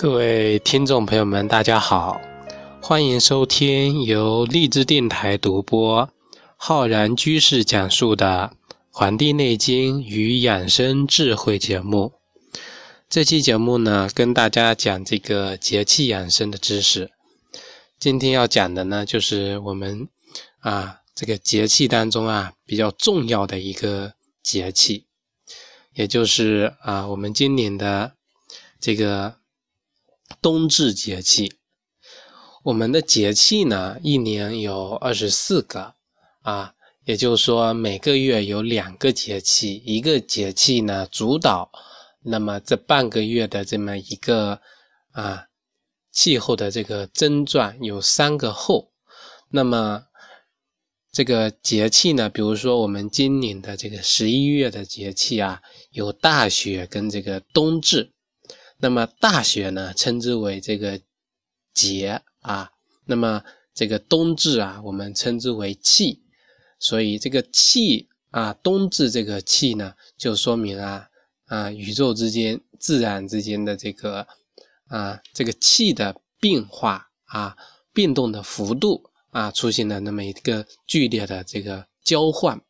各位听众朋友们，大家好，欢迎收听由荔枝电台独播、浩然居士讲述的《黄帝内经与养生智慧》节目。这期节目呢，跟大家讲这个节气养生的知识。今天要讲的呢，就是我们啊这个节气当中啊比较重要的一个节气，也就是啊我们今年的这个。冬至节气，我们的节气呢，一年有二十四个啊，也就是说每个月有两个节气，一个节气呢主导，那么这半个月的这么一个啊气候的这个增转有三个候，那么这个节气呢，比如说我们今年的这个十一月的节气啊，有大雪跟这个冬至。那么大雪呢，称之为这个节啊。那么这个冬至啊，我们称之为气。所以这个气啊，冬至这个气呢，就说明啊啊，宇宙之间、自然之间的这个啊这个气的变化啊，变动的幅度啊，出现了那么一个剧烈的这个交换。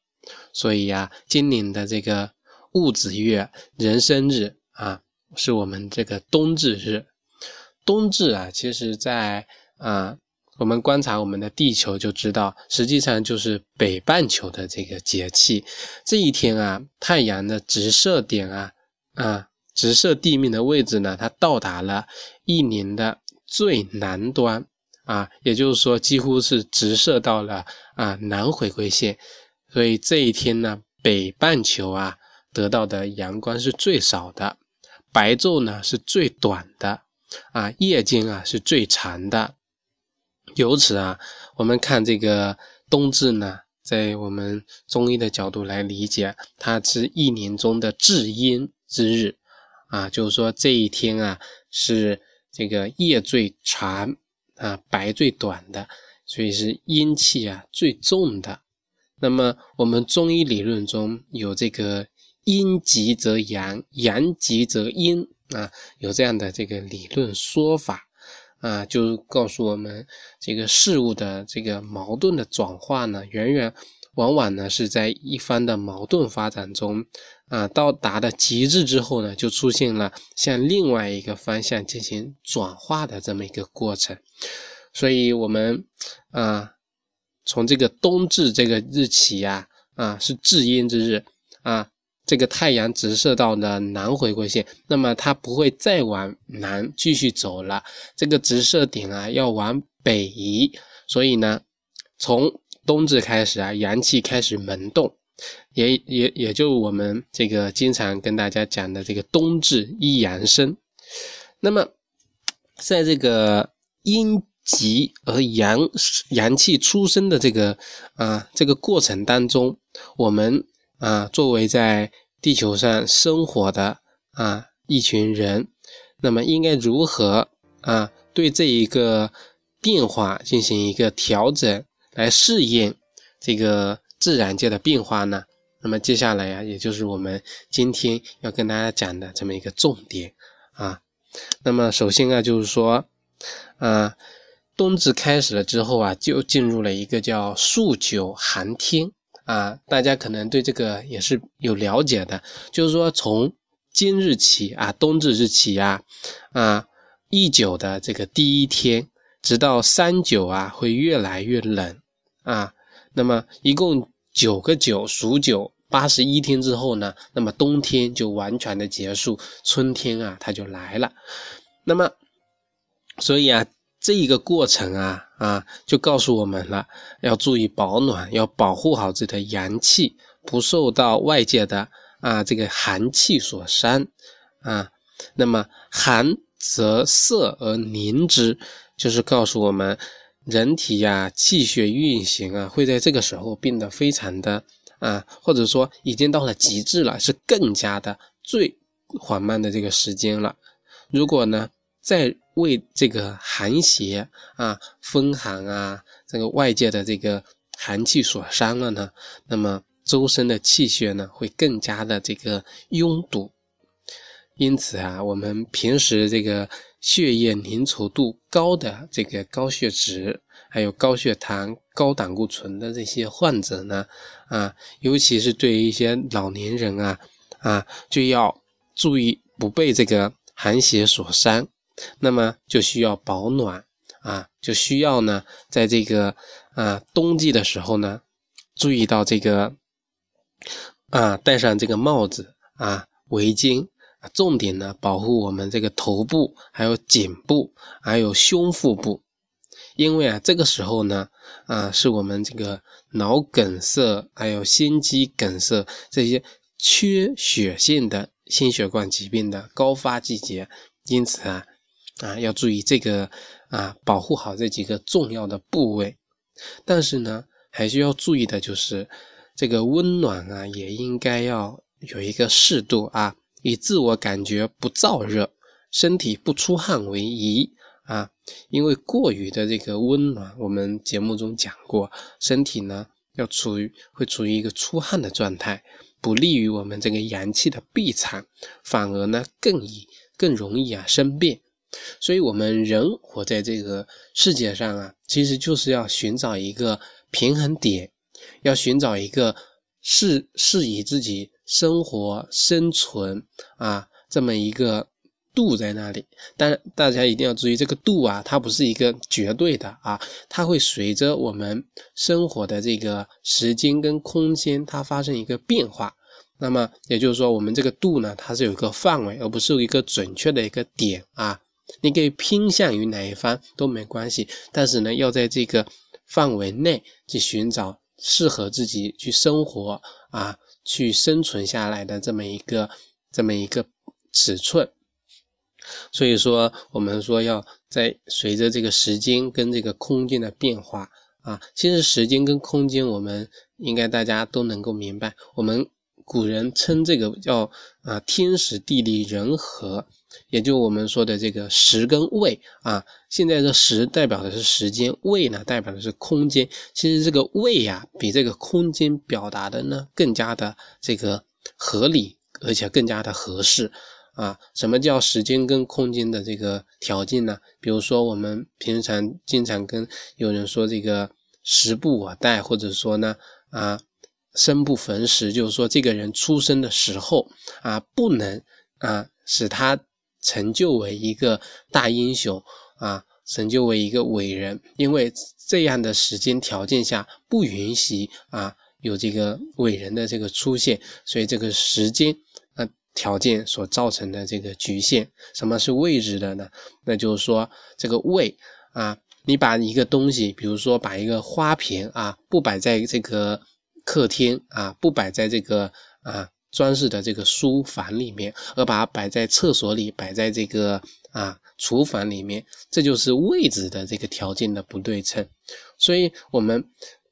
所以呀，今年的这个戊子月人生日啊。是我们这个冬至日，冬至啊，其实，在啊，我们观察我们的地球就知道，实际上就是北半球的这个节气。这一天啊，太阳的直射点啊，啊，直射地面的位置呢，它到达了一年的最南端啊，也就是说，几乎是直射到了啊南回归线。所以这一天呢，北半球啊，得到的阳光是最少的。白昼呢是最短的，啊，夜间啊是最长的。由此啊，我们看这个冬至呢，在我们中医的角度来理解，它是一年中的至阴之日，啊，就是说这一天啊是这个夜最长啊，白最短的，所以是阴气啊最重的。那么我们中医理论中有这个。阴极则阳，阳极则阴啊，有这样的这个理论说法啊，就告诉我们这个事物的这个矛盾的转化呢，远远往往呢是在一方的矛盾发展中啊，到达的极致之后呢，就出现了向另外一个方向进行转化的这么一个过程。所以，我们啊，从这个冬至这个日起呀，啊，是至阴之日啊。这个太阳直射到呢南回归线，那么它不会再往南继续走了。这个直射点啊要往北移，所以呢，从冬至开始啊，阳气开始萌动，也也也就我们这个经常跟大家讲的这个冬至一阳生。那么，在这个阴极而阳阳气出生的这个啊这个过程当中，我们。啊，作为在地球上生活的啊一群人，那么应该如何啊对这一个变化进行一个调整，来适应这个自然界的变化呢？那么接下来呀，也就是我们今天要跟大家讲的这么一个重点啊。那么首先啊，就是说啊，冬至开始了之后啊，就进入了一个叫数九寒天。啊，大家可能对这个也是有了解的，就是说从今日起啊，冬至日起啊，啊一九的这个第一天，直到三九啊，会越来越冷啊。那么一共九个九数九，八十一天之后呢，那么冬天就完全的结束，春天啊，它就来了。那么，所以啊。这一个过程啊啊，就告诉我们了，要注意保暖，要保护好自己的阳气，不受到外界的啊这个寒气所伤啊。那么寒则涩而凝之，就是告诉我们人体呀气血运行啊会在这个时候变得非常的啊，或者说已经到了极致了，是更加的最缓慢的这个时间了。如果呢？在为这个寒邪啊、风寒啊，这个外界的这个寒气所伤了呢，那么周身的气血呢会更加的这个拥堵。因此啊，我们平时这个血液凝稠度高的这个高血脂，还有高血糖、高胆固醇的这些患者呢，啊，尤其是对于一些老年人啊，啊，就要注意不被这个寒邪所伤，那么就需要保暖啊，就需要呢，在这个啊冬季的时候呢，注意到这个啊戴上这个帽子啊围巾。重点呢，保护我们这个头部，还有颈部，还有胸腹部，因为啊，这个时候呢，啊，是我们这个脑梗塞，还有心肌梗塞这些缺血性的心血管疾病的高发季节，因此啊，啊，要注意这个啊，保护好这几个重要的部位。但是呢，还需要注意的就是这个温暖啊，也应该要有一个适度啊。以自我感觉不燥热，身体不出汗为宜啊，因为过于的这个温暖，我们节目中讲过，身体呢要处于会处于一个出汗的状态，不利于我们这个阳气的闭藏，反而呢更易更容易啊生病。所以，我们人活在这个世界上啊，其实就是要寻找一个平衡点，要寻找一个适适宜自己。生活生存啊，这么一个度在那里，但大家一定要注意，这个度啊，它不是一个绝对的啊，它会随着我们生活的这个时间跟空间，它发生一个变化。那么也就是说，我们这个度呢，它是有一个范围，而不是一个准确的一个点啊。你可以偏向于哪一方都没关系，但是呢，要在这个范围内去寻找适合自己去生活啊。去生存下来的这么一个这么一个尺寸，所以说我们说要在随着这个时间跟这个空间的变化啊，其实时间跟空间我们应该大家都能够明白，我们古人称这个叫啊天时地利人和。也就我们说的这个时跟位啊，现在的时代表的是时间，位呢代表的是空间。其实这个位呀，比这个空间表达的呢更加的这个合理，而且更加的合适啊。什么叫时间跟空间的这个条件呢？比如说我们平常经常跟有人说这个时不我待，或者说呢啊生不逢时，就是说这个人出生的时候啊，不能啊使他。成就为一个大英雄啊，成就为一个伟人，因为这样的时间条件下不允许啊有这个伟人的这个出现，所以这个时间啊条件所造成的这个局限。什么是位置的呢？那就是说这个位啊，你把一个东西，比如说把一个花瓶啊，不摆在这个客厅啊，不摆在这个啊。装饰的这个书房里面，而把它摆在厕所里，摆在这个啊厨房里面，这就是位置的这个条件的不对称。所以，我们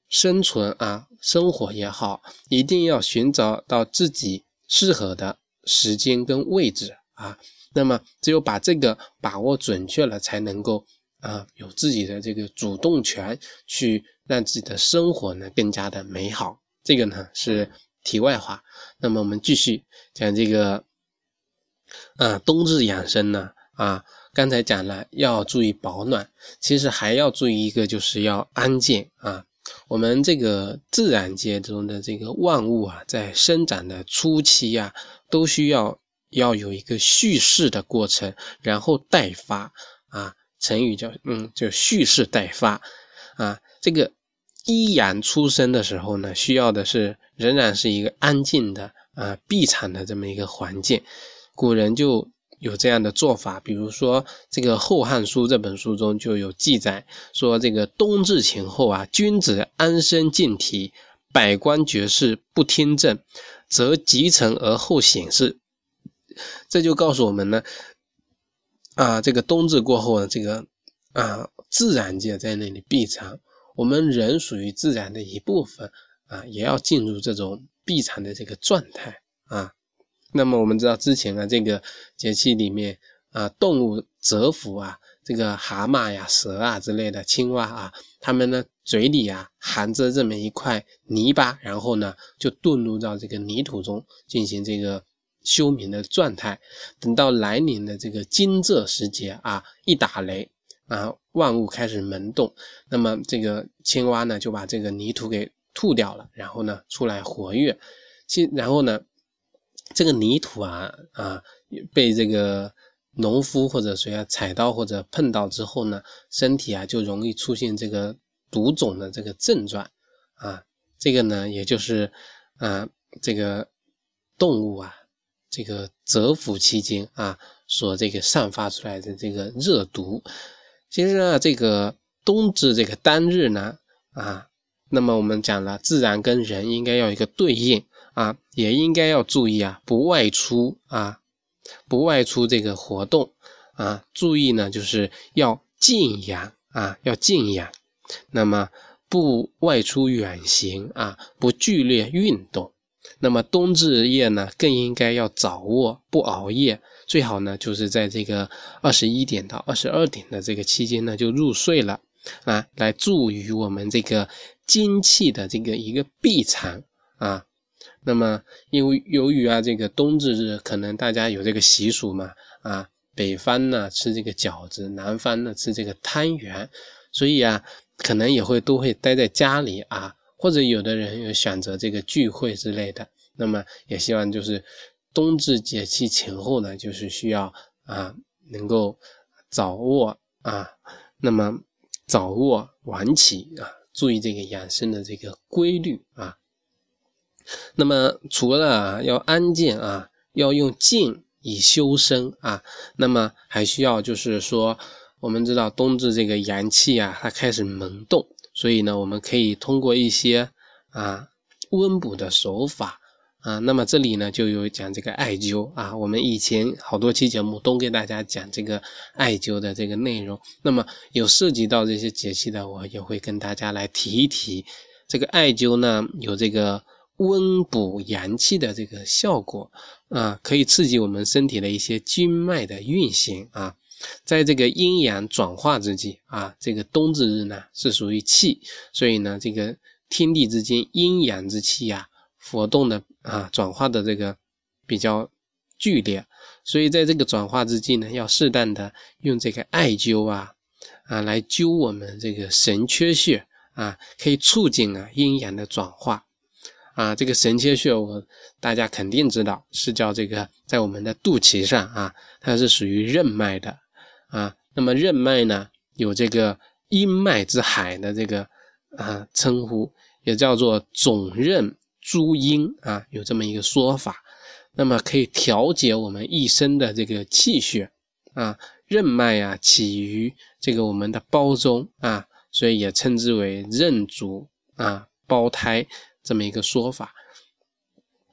生存啊，生活也好，一定要寻找到自己适合的时间跟位置啊。那么，只有把这个把握准确了，才能够啊有自己的这个主动权，去让自己的生活呢更加的美好。这个呢是。题外话，那么我们继续讲这个，啊，冬至养生呢，啊，刚才讲了要注意保暖，其实还要注意一个，就是要安静啊。我们这个自然界中的这个万物啊，在生长的初期啊，都需要要有一个蓄势的过程，然后待发啊。成语叫嗯，就蓄势待发啊，这个。一阳出生的时候呢，需要的是仍然是一个安静的啊闭场的这么一个环境。古人就有这样的做法，比如说这个《后汉书》这本书中就有记载说，这个冬至前后啊，君子安身静体，百官绝事不听政，则吉成而后显示。这就告诉我们呢，啊，这个冬至过后呢，这个啊自然界在那里闭藏。我们人属于自然的一部分啊，也要进入这种闭藏的这个状态啊。那么我们知道之前啊，这个节气里面啊，动物蛰伏啊，这个蛤蟆呀、蛇啊之类的青蛙啊，它们呢嘴里啊含着这么一块泥巴，然后呢就遁入到这个泥土中进行这个休眠的状态，等到来临的这个惊蛰时节啊，一打雷啊，万物开始萌动，那么这个青蛙呢就把这个泥土给吐掉了，然后呢出来活跃，其然后呢这个泥土啊啊被这个农夫或者谁啊踩到或者碰到之后呢，身体啊就容易出现这个毒肿的这个症状啊，这个呢也就是啊这个动物啊。这个蛰伏期间啊，所这个散发出来的这个热毒，其实啊，这个冬至这个单日呢，啊，那么我们讲了，自然跟人应该要一个对应啊，也应该要注意啊，不外出啊，不外出这个活动啊，注意呢，就是要静养啊，要静养，那么不外出远行啊，不剧烈运动。那么冬至夜呢，更应该要早卧，不熬夜，最好呢就是在这个二十一点到二十二点的这个期间呢就入睡了啊，来助于我们这个精气的这个一个闭藏啊。那么因为由于啊这个冬至日可能大家有这个习俗嘛啊，北方呢吃这个饺子，南方呢吃这个汤圆，所以啊可能也会都会待在家里啊。或者有的人有选择这个聚会之类的，那么也希望就是冬至节气前后呢，就是需要啊能够早卧啊，那么早卧晚起啊，注意这个养生的这个规律啊。那么除了要安静啊，要用静以修身啊，那么还需要就是说，我们知道冬至这个阳气啊，它开始萌动。所以呢，我们可以通过一些啊温补的手法啊，那么这里呢就有讲这个艾灸啊，我们以前好多期节目都给大家讲这个艾灸的这个内容。那么有涉及到这些节气的，我也会跟大家来提一提。这个艾灸呢，有这个温补阳气的这个效果啊，可以刺激我们身体的一些经脉的运行啊。在这个阴阳转化之际啊，这个冬至日呢是属于气，所以呢，这个天地之间阴阳之气呀活动的啊转化的这个比较剧烈，所以在这个转化之际呢，要适当的用这个艾灸啊啊来灸我们这个神阙穴啊，可以促进啊阴阳的转化啊。这个神阙穴我大家肯定知道，是叫这个在我们的肚脐上啊，它是属于任脉的。啊，那么任脉呢，有这个阴脉之海的这个啊称呼，也叫做总任诸阴啊，有这么一个说法。那么可以调节我们一身的这个气血啊。任脉呀，起于这个我们的胞中啊，所以也称之为任主啊胞胎这么一个说法。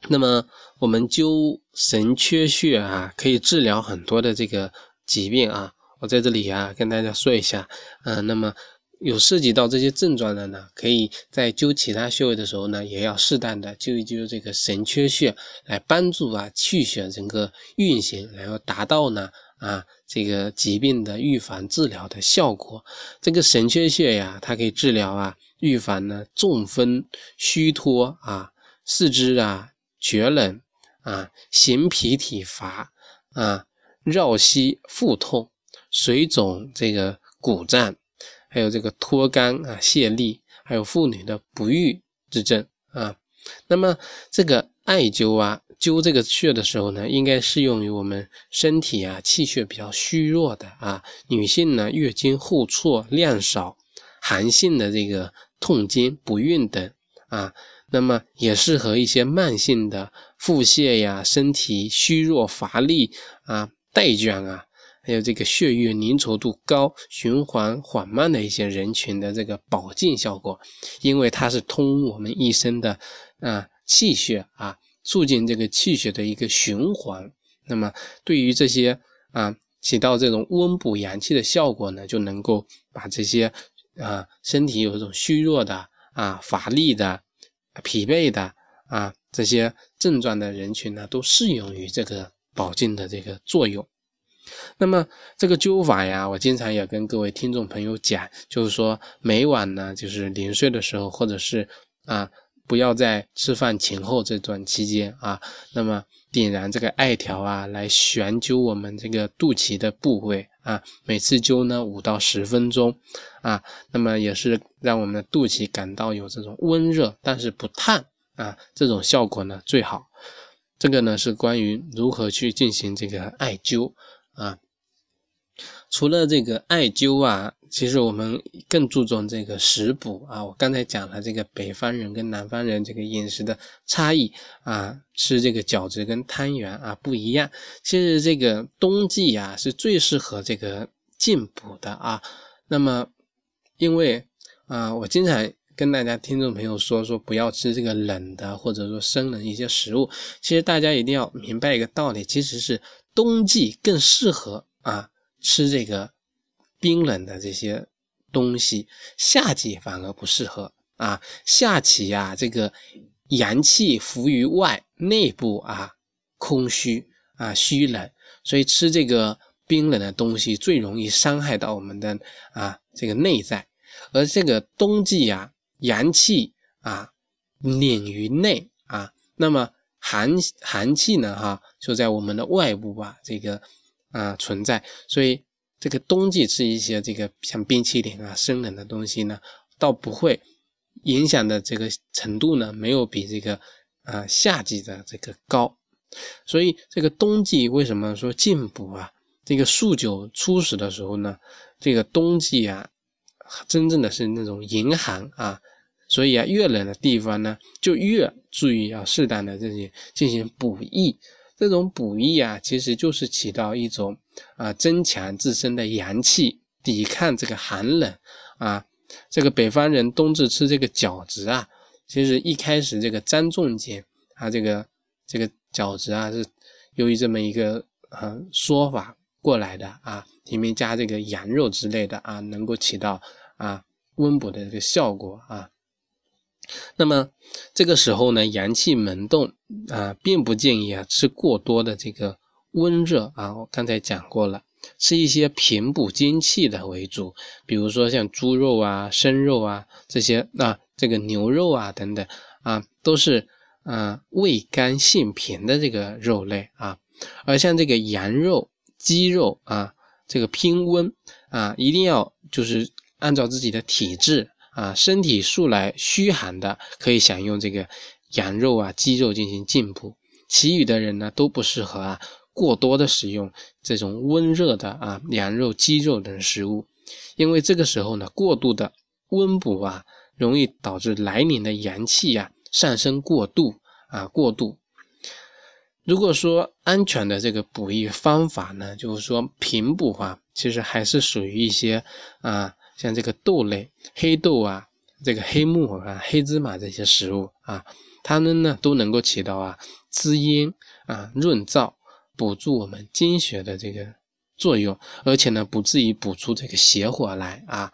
那么我们灸神阙穴啊，可以治疗很多的这个疾病啊。我在这里啊，跟大家说一下，嗯，那么有涉及到这些症状的呢，可以在灸其他穴位的时候呢，也要适当的灸一灸这个神阙穴，来帮助啊气血整个运行，然后达到呢啊这个疾病的预防治疗的效果。这个神阙穴呀，它可以治疗啊，预防呢中风、虚脱啊、四肢啊厥冷啊、形脾体乏啊、绕膝腹痛。水肿，这个骨胀，还有这个脱肛啊、泄痢，还有妇女的不育之症啊。那么这个艾灸啊，灸这个穴的时候呢，应该适用于我们身体啊气血比较虚弱的啊女性呢，月经后错、量少、寒性的这个痛经、不孕等啊。那么也适合一些慢性的腹泻呀、身体虚弱乏力啊、带卷啊。还有这个血液凝稠度高、循环缓慢的一些人群的这个保健效果，因为它是通我们一身的啊气血啊，促进这个气血的一个循环。那么对于这些啊起到这种温补阳气的效果呢，就能够把这些啊身体有一种虚弱的啊乏力的、疲惫的啊这些症状的人群呢，都适用于这个保健的这个作用。那么这个灸法呀，我经常也跟各位听众朋友讲，就是说每晚呢，就是临睡的时候，或者是啊不要在吃饭前后这段期间啊，那么点燃这个艾条啊，来悬灸我们这个肚脐的部位啊，每次灸呢五到十分钟啊，那么也是让我们的肚脐感到有这种温热，但是不烫啊，这种效果呢最好。这个呢是关于如何去进行这个艾灸啊。除了这个艾灸啊，其实我们更注重这个食补啊。我刚才讲了这个北方人跟南方人这个饮食的差异啊，吃这个饺子跟汤圆啊不一样。其实这个冬季啊是最适合这个进补的啊。那么，因为啊，我经常跟大家听众朋友说说不要吃这个冷的或者说生冷一些食物。其实大家一定要明白一个道理，其实是冬季更适合啊。吃这个冰冷的这些东西，夏季反而不适合啊。夏季呀，这个阳气浮于外，内部啊空虚啊虚冷，所以吃这个冰冷的东西最容易伤害到我们的啊这个内在。而这个冬季呀，阳气啊敛于内啊，那么寒寒气呢哈就在我们的外部啊这个。啊，存在，所以这个冬季吃一些这个像冰淇淋啊、生冷的东西呢，倒不会影响的这个程度呢，没有比这个啊夏季的这个高。所以这个冬季为什么说进补啊？这个数九初始的时候呢，这个冬季啊，真正的是那种严寒啊，所以啊，越冷的地方呢，就越注意要适当的这些进行补益。这种补益啊，其实就是起到一种啊增强自身的阳气，抵抗这个寒冷啊。这个北方人冬至吃这个饺子啊，其实一开始这个张仲景他这个这个饺子啊，是由于这么一个呃说法过来的啊，里面加这个羊肉之类的啊，能够起到啊温补的这个效果啊。那么这个时候呢，阳气萌动啊，并不建议啊吃过多的这个温热啊。我刚才讲过了，吃一些平补精气的为主，比如说像猪肉啊、生肉啊这些啊，这个牛肉啊等等啊，都是啊味甘性平的这个肉类啊。而像这个羊肉、鸡肉啊，这个偏温啊，一定要就是按照自己的体质。啊，身体素来虚寒的，可以享用这个羊肉啊、鸡肉进行进补；其余的人呢，都不适合啊过多的食用这种温热的啊羊肉、鸡肉等食物，因为这个时候呢，过度的温补啊，容易导致来年的阳气呀上升过度啊过度。如果说安全的这个补益方法呢，就是说平补啊，其实还是属于一些啊。像这个豆类、黑豆啊，这个黑木耳啊、黑芝麻这些食物啊，它们呢都能够起到啊滋阴啊润燥、补助我们精血的这个作用，而且呢不至于补出这个邪火来啊。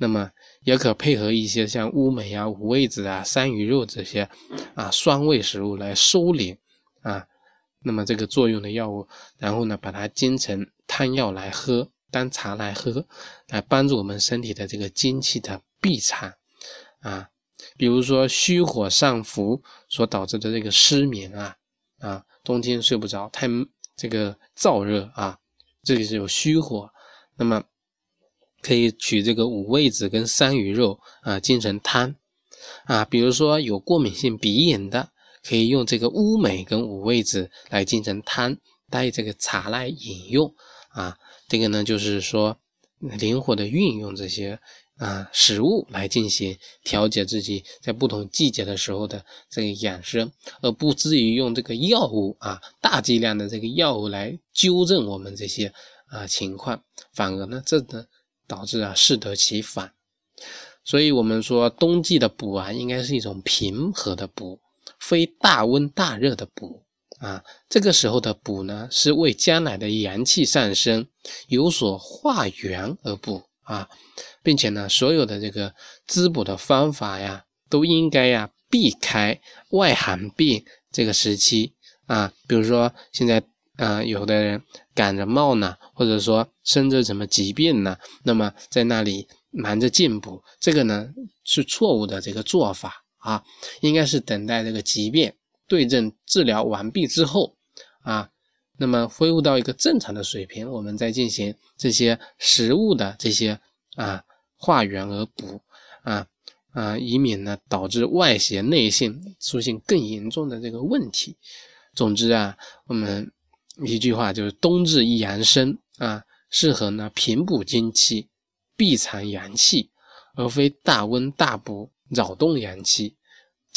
那么也可配合一些像乌梅啊、五味子啊、山萸肉这些啊酸味食物来收敛啊，那么这个作用的药物，然后呢把它煎成汤药来喝。当茶来喝，来帮助我们身体的这个精气的闭藏啊，比如说虚火上浮所导致的这个失眠啊啊，冬天睡不着，太这个燥热啊，这里是有虚火，那么可以取这个五味子跟山萸肉啊煎成汤。啊，比如说有过敏性鼻炎的，可以用这个乌梅跟五味子来煎成汤，带这个茶来饮用。啊。这个呢，就是说灵活的运用这些啊食物来进行调节自己在不同季节的时候的这个养生，而不至于用这个药物啊大剂量的这个药物来纠正我们这些啊情况，反而呢，这呢导致啊适得其反。所以，我们说冬季的补啊，应该是一种平和的补，非大温大热的补。啊，这个时候的补呢，是为将来的阳气上升有所化元而补啊，并且呢，所有的这个滋补的方法呀，都应该呀避开外寒病这个时期啊。比如说现在啊，有的人感着冒呢，或者说生着什么疾病呢，那么在那里忙着进补，这个呢是错误的这个做法啊，应该是等待这个疾病对症治疗完毕之后啊，那么恢复到一个正常的水平，我们再进行这些食物的这些啊化源而补啊啊，以免呢导致外邪内陷出现更严重的这个问题。总之啊，我们一句话就是冬至宜养生啊，适合呢平补精气，避藏阳气，而非大温大补扰动阳气。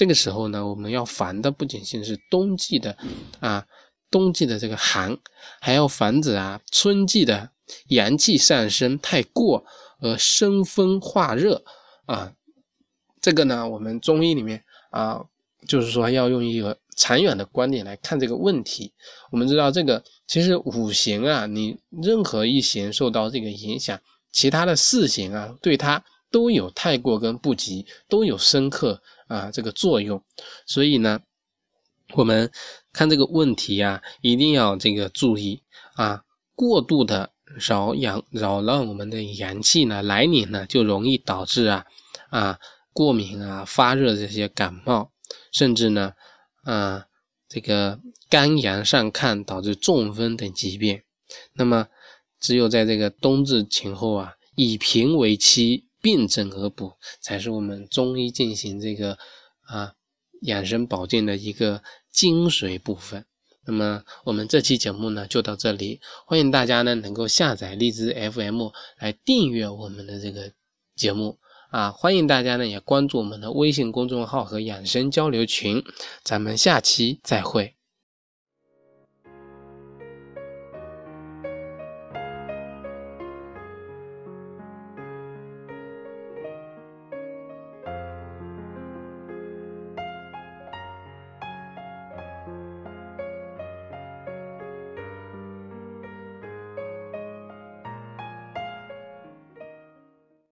这个时候呢，我们要防的不仅仅是冬季的啊冬季的这个寒，还要防止啊春季的阳气上升太过而生风化热啊。这个呢，我们中医里面啊，就是说要用一个。长远的观点来看这个问题，我们知道这个其实五行啊，你任何一行受到这个影响，其他的四行啊，对它都有太过跟不及，都有深刻啊这个作用。所以呢，我们看这个问题啊，一定要这个注意啊，过度的扰阳扰乱我们的阳气呢，来年呢就容易导致啊啊过敏啊发热这些感冒，甚至呢。啊，这个肝阳上亢导致中风等疾病，那么只有在这个冬至前后啊，以平为期，病诊而补，才是我们中医进行这个啊养生保健的一个精髓部分。那么我们这期节目呢就到这里，欢迎大家呢能够下载荔枝 FM 来订阅我们的这个节目。啊，欢迎大家呢也关注我们的微信公众号和养生交流群，咱们下期再会。